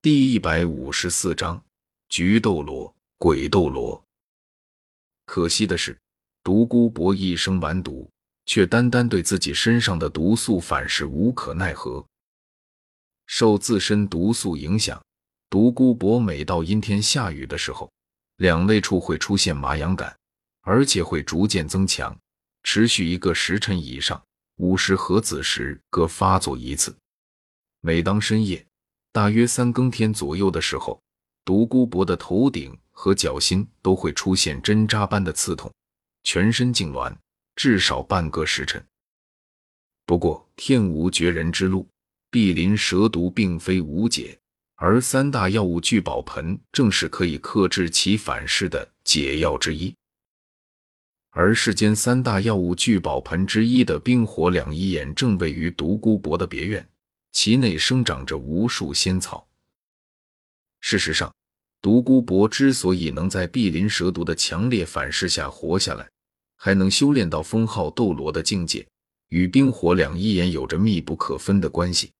第一百五十四章菊斗罗、鬼斗罗。可惜的是，独孤博一生完毒，却单单对自己身上的毒素反噬无可奈何。受自身毒素影响，独孤博每到阴天下雨的时候，两肋处会出现麻痒感，而且会逐渐增强，持续一个时辰以上。午时和子时各发作一次。每当深夜。大约三更天左右的时候，独孤博的头顶和脚心都会出现针扎般的刺痛，全身痉挛，至少半个时辰。不过天无绝人之路，碧鳞蛇毒并非无解，而三大药物聚宝盆正是可以克制其反噬的解药之一。而世间三大药物聚宝盆之一的冰火两仪眼正位于独孤博的别院。其内生长着无数仙草。事实上，独孤博之所以能在碧鳞蛇毒的强烈反噬下活下来，还能修炼到封号斗罗的境界，与冰火两仪眼有着密不可分的关系。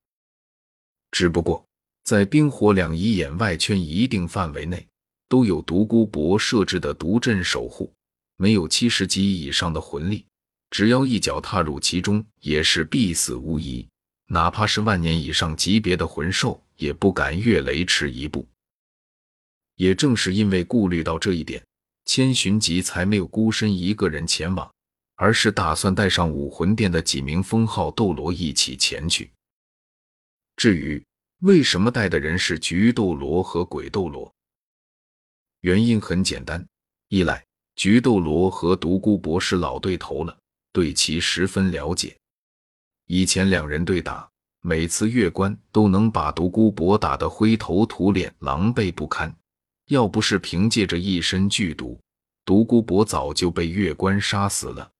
只不过，在冰火两仪眼外圈一定范围内，都有独孤博设置的毒阵守护，没有七十级以上的魂力，只要一脚踏入其中，也是必死无疑。哪怕是万年以上级别的魂兽，也不敢越雷池一步。也正是因为顾虑到这一点，千寻疾才没有孤身一个人前往，而是打算带上武魂殿的几名封号斗罗一起前去。至于为什么带的人是菊斗罗和鬼斗罗，原因很简单：一来菊斗罗和独孤博士老对头了，对其十分了解。以前两人对打，每次越关都能把独孤博打得灰头土脸、狼狈不堪。要不是凭借着一身剧毒，独孤博早就被月关杀死了。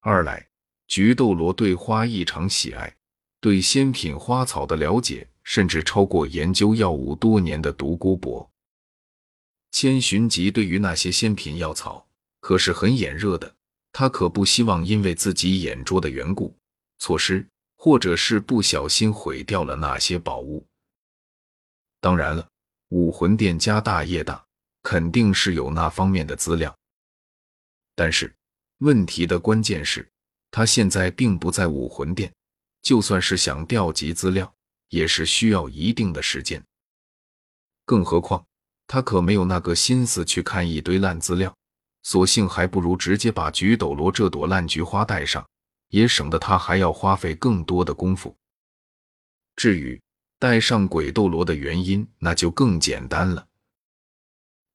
二来，菊斗罗对花异常喜爱，对仙品花草的了解甚至超过研究药物多年的独孤博。千寻疾对于那些仙品药草可是很眼热的，他可不希望因为自己眼拙的缘故。措施，或者是不小心毁掉了那些宝物。当然了，武魂殿家大业大，肯定是有那方面的资料。但是问题的关键是，他现在并不在武魂殿，就算是想调集资料，也是需要一定的时间。更何况，他可没有那个心思去看一堆烂资料，索性还不如直接把菊斗罗这朵烂菊花带上。也省得他还要花费更多的功夫。至于带上鬼斗罗的原因，那就更简单了。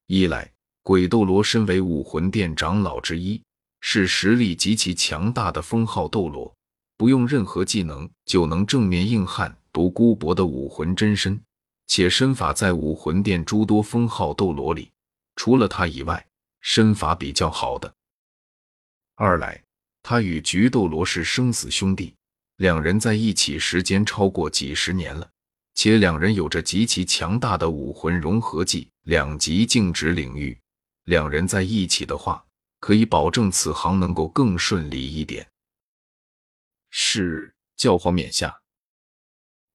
一来，鬼斗罗身为武魂殿长老之一，是实力极其强大的封号斗罗，不用任何技能就能正面硬汉独孤博的武魂真身，且身法在武魂殿诸多封号斗罗里，除了他以外，身法比较好的。二来。他与菊斗罗是生死兄弟，两人在一起时间超过几十年了，且两人有着极其强大的武魂融合技两极静止领域，两人在一起的话，可以保证此行能够更顺利一点。是教皇冕下，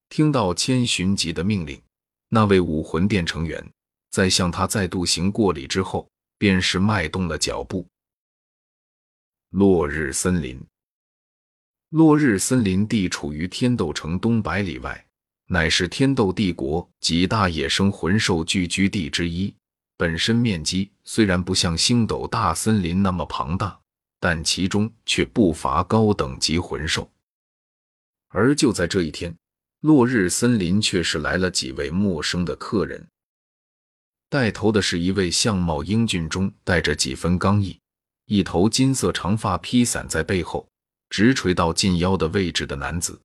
听到千寻疾的命令，那位武魂殿成员在向他再度行过礼之后，便是迈动了脚步。落日森林，落日森林地处于天斗城东百里外，乃是天斗帝国几大野生魂兽聚居地之一。本身面积虽然不像星斗大森林那么庞大，但其中却不乏高等级魂兽。而就在这一天，落日森林却是来了几位陌生的客人。带头的是一位相貌英俊中带着几分刚毅。一头金色长发披散在背后，直垂到近腰的位置的男子。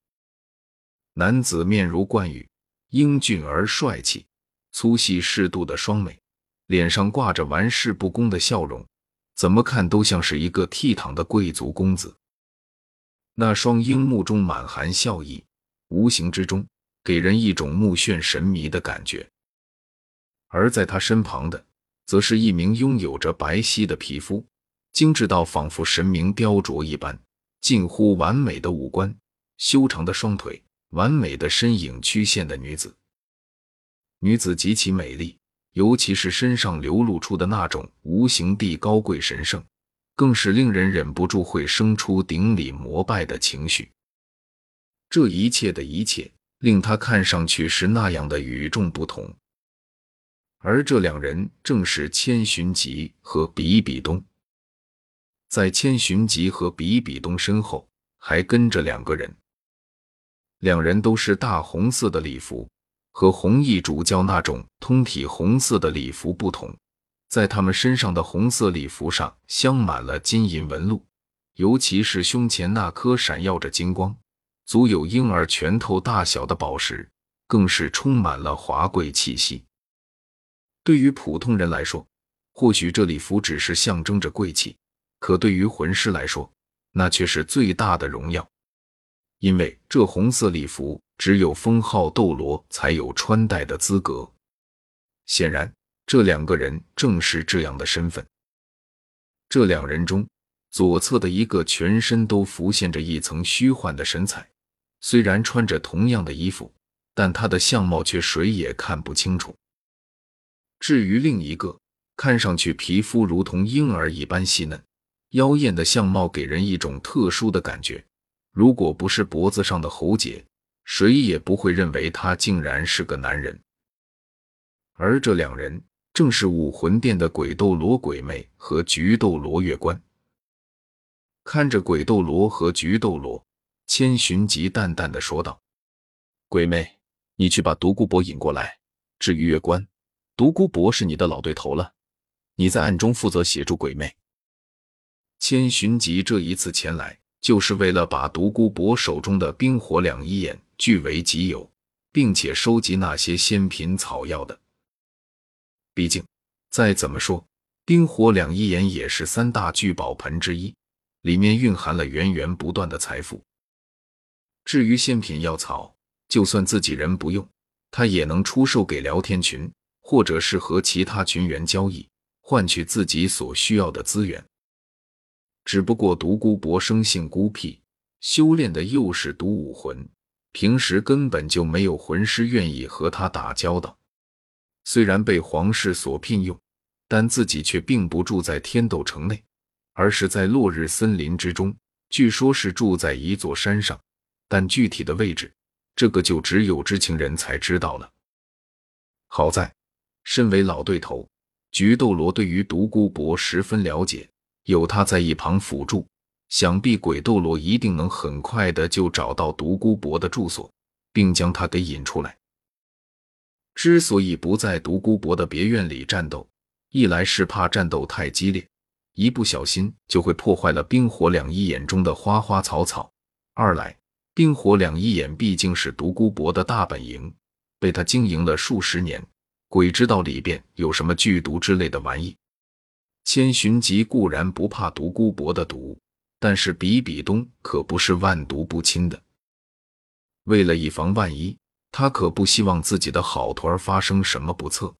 男子面如冠羽，英俊而帅气，粗细适度的双眉，脸上挂着玩世不恭的笑容，怎么看都像是一个倜傥的贵族公子。那双鹰目中满含笑意，无形之中给人一种目眩神迷的感觉。而在他身旁的，则是一名拥有着白皙的皮肤。精致到仿佛神明雕琢一般，近乎完美的五官，修长的双腿，完美的身影曲线的女子。女子极其美丽，尤其是身上流露出的那种无形地高贵神圣，更是令人忍不住会生出顶礼膜拜的情绪。这一切的一切，令他看上去是那样的与众不同。而这两人正是千寻疾和比比东。在千寻疾和比比东身后，还跟着两个人。两人都是大红色的礼服，和红衣主教那种通体红色的礼服不同，在他们身上的红色礼服上镶满了金银纹路，尤其是胸前那颗闪耀着金光、足有婴儿拳头大小的宝石，更是充满了华贵气息。对于普通人来说，或许这礼服只是象征着贵气；可对于魂师来说，那却是最大的荣耀。因为这红色礼服只有封号斗罗才有穿戴的资格。显然，这两个人正是这样的身份。这两人中，左侧的一个全身都浮现着一层虚幻的神采，虽然穿着同样的衣服，但他的相貌却谁也看不清楚。至于另一个，看上去皮肤如同婴儿一般细嫩、妖艳的相貌，给人一种特殊的感觉。如果不是脖子上的喉结，谁也不会认为他竟然是个男人。而这两人正是武魂殿的鬼斗罗鬼魅和菊斗罗月关。看着鬼斗罗和菊斗罗，千寻疾淡淡的说道：“鬼魅，你去把独孤博引过来。至于月关。”独孤博是你的老对头了，你在暗中负责协助鬼魅。千寻疾这一次前来，就是为了把独孤博手中的冰火两仪眼据为己有，并且收集那些仙品草药的。毕竟，再怎么说，冰火两仪眼也是三大聚宝盆之一，里面蕴含了源源不断的财富。至于仙品药草，就算自己人不用，他也能出售给聊天群。或者是和其他群员交易，换取自己所需要的资源。只不过独孤博生性孤僻，修炼的又是独武魂，平时根本就没有魂师愿意和他打交道。虽然被皇室所聘用，但自己却并不住在天斗城内，而是在落日森林之中。据说是住在一座山上，但具体的位置，这个就只有知情人才知道了。好在。身为老对头，菊斗罗对于独孤博十分了解，有他在一旁辅助，想必鬼斗罗一定能很快的就找到独孤博的住所，并将他给引出来。之所以不在独孤博的别院里战斗，一来是怕战斗太激烈，一不小心就会破坏了冰火两仪眼中的花花草草；二来冰火两仪眼毕竟是独孤博的大本营，被他经营了数十年。鬼知道里边有什么剧毒之类的玩意。千寻疾固然不怕独孤博的毒，但是比比东可不是万毒不侵的。为了以防万一，他可不希望自己的好徒儿发生什么不测。